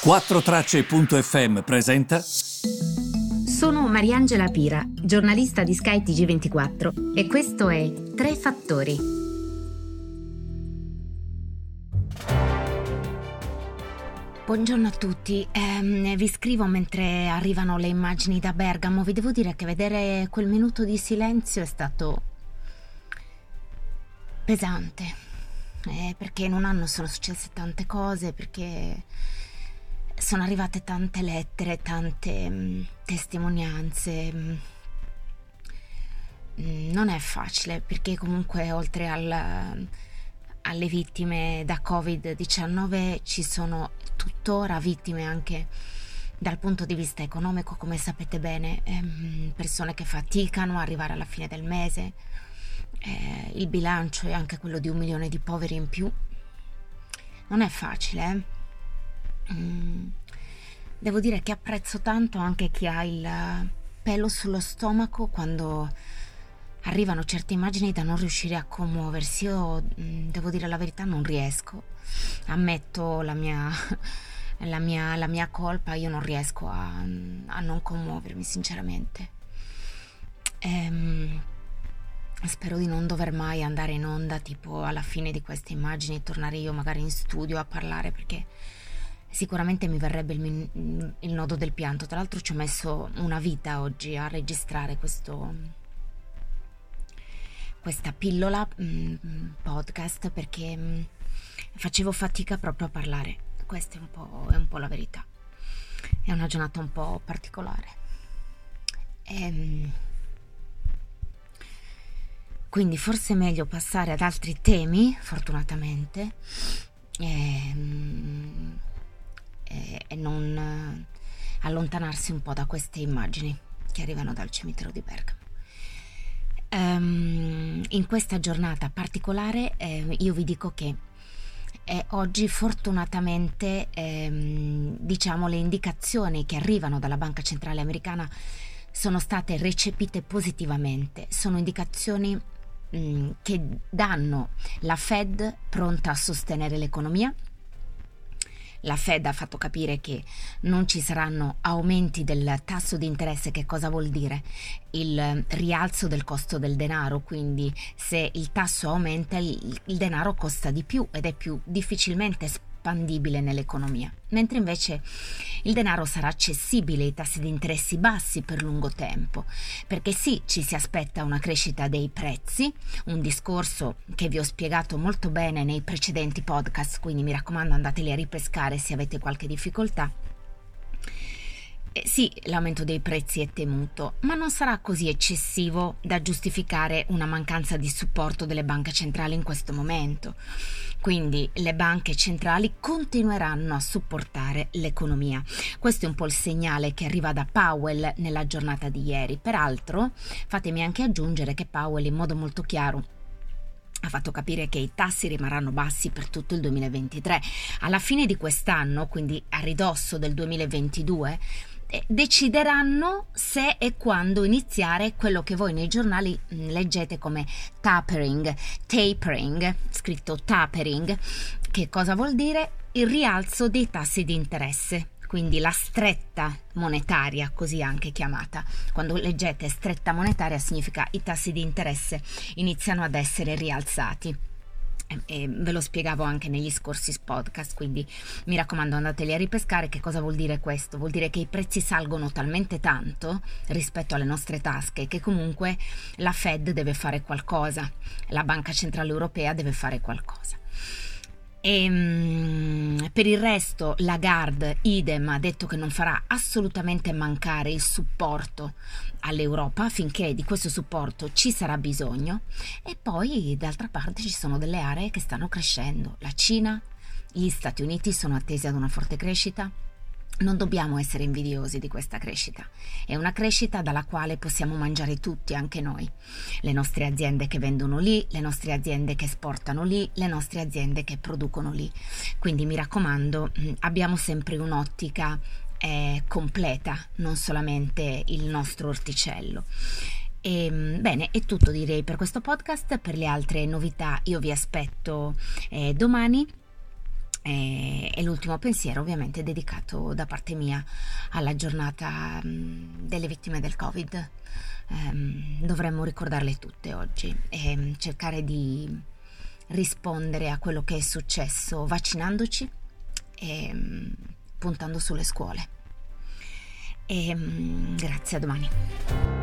4Tracce.fm presenta. Sono Mariangela Pira, giornalista di Sky TG24 e questo è Tre Fattori. Buongiorno a tutti, eh, vi scrivo mentre arrivano le immagini da Bergamo. Vi devo dire che vedere quel minuto di silenzio è stato pesante, eh, perché in un anno sono successe tante cose, perché sono arrivate tante lettere, tante mh, mm, testimonianze. Mm. mm, non è facile perché comunque oltre al, alle vittime da Covid-19 ci sono tuttora vittime anche dal punto di vista economico, come sapete bene, ehm, persone che faticano a arrivare alla fine del mese. Eh, il bilancio è anche quello di un milione di poveri in più. Non è facile, eh? Devo dire che apprezzo tanto anche chi ha il pelo sullo stomaco quando arrivano certe immagini da non riuscire a commuoversi. Io mm, devo dire la verità, non riesco. Ammetto la mia, la mia, la mia colpa, io non riesco a, a non commuovermi, sinceramente. Ehm, spero di non dover mai andare in onda, tipo alla fine di queste immagini, tornare io magari in studio a parlare perché sicuramente mi verrebbe il, il, nodo del pianto. Tra l'altro ci ho messo una vita oggi a registrare questo, questa pillola mh, mm, podcast perché mh, mm, facevo fatica proprio a parlare. Questa è un, po', è un po' la verità. È una giornata un po' particolare. Ehm, quindi forse è meglio passare ad altri temi, fortunatamente. Ehm, e, e non eh, allontanarsi un po' da queste immagini che arrivano dal cimitero di Bergamo. Um, in questa giornata particolare eh, io vi dico che eh, oggi fortunatamente ehm, diciamo le indicazioni che arrivano dalla Banca Centrale Americana sono state recepite positivamente, sono indicazioni mh, mm, che danno la Fed pronta a sostenere l'economia, la Fed ha fatto capire che non ci saranno aumenti del tasso di interesse, che cosa vuol dire? Il rialzo del costo del denaro, quindi se il tasso aumenta il, il denaro costa di più ed è più difficilmente espandibile nell'economia, mentre invece il denaro sarà accessibile ai tassi di interessi bassi per lungo tempo, perché sì, ci si aspetta una crescita dei prezzi, un discorso che vi ho spiegato molto bene nei precedenti podcast, quindi mi raccomando andateli a ripescare se avete qualche difficoltà. Eh, sì, l'aumento dei prezzi è temuto, ma non sarà così eccessivo da giustificare una mancanza di supporto delle banche centrali in questo momento. Quindi le banche centrali continueranno a supportare l'economia. Questo è un po' il segnale che arriva da Powell nella giornata di ieri. Peraltro, fatemi anche aggiungere che Powell in modo molto chiaro ha fatto capire che i tassi rimarranno bassi per tutto il 2023. Alla fine di quest'anno, quindi a ridosso del 2022, eh, decideranno se e quando iniziare quello che voi nei giornali mm, leggete come tapering, tapering, scritto tapering, che cosa vuol dire? Il rialzo dei tassi di interesse quindi la stretta monetaria, così anche chiamata. Quando leggete stretta monetaria significa i tassi di interesse iniziano ad essere rialzati e ve lo spiegavo anche negli scorsi podcast, quindi mi raccomando andateli a ripescare. Che cosa vuol dire questo? Vuol dire che i prezzi salgono talmente tanto rispetto alle nostre tasche che comunque la Fed deve fare qualcosa, la Banca Centrale Europea deve fare qualcosa. Ehm, per il resto Lagarde, idem, ha detto che non farà assolutamente mancare il supporto all'Europa. Finché di questo supporto ci sarà bisogno. E poi d'altra parte ci sono delle aree che stanno crescendo. La Cina, gli Stati Uniti sono attesi ad una forte crescita, non dobbiamo essere invidiosi di questa crescita. È una crescita dalla quale possiamo mangiare tutti, anche noi. Le nostre aziende che vendono lì, le nostre aziende che esportano lì, le nostre aziende che producono lì. Quindi mi raccomando, mm, abbiamo sempre un'ottica eh, completa, non solamente il nostro orticello. E, ehm, bene, è tutto direi per questo podcast. Per le altre novità io vi aspetto eh, domani E, e, l'ultimo pensiero ovviamente dedicato da parte mia alla giornata mh, delle vittime del Covid. Ehm, dovremmo ricordarle tutte oggi e cercare di rispondere a quello che è successo vaccinandoci e mh, puntando sulle scuole. E, grazie, a domani.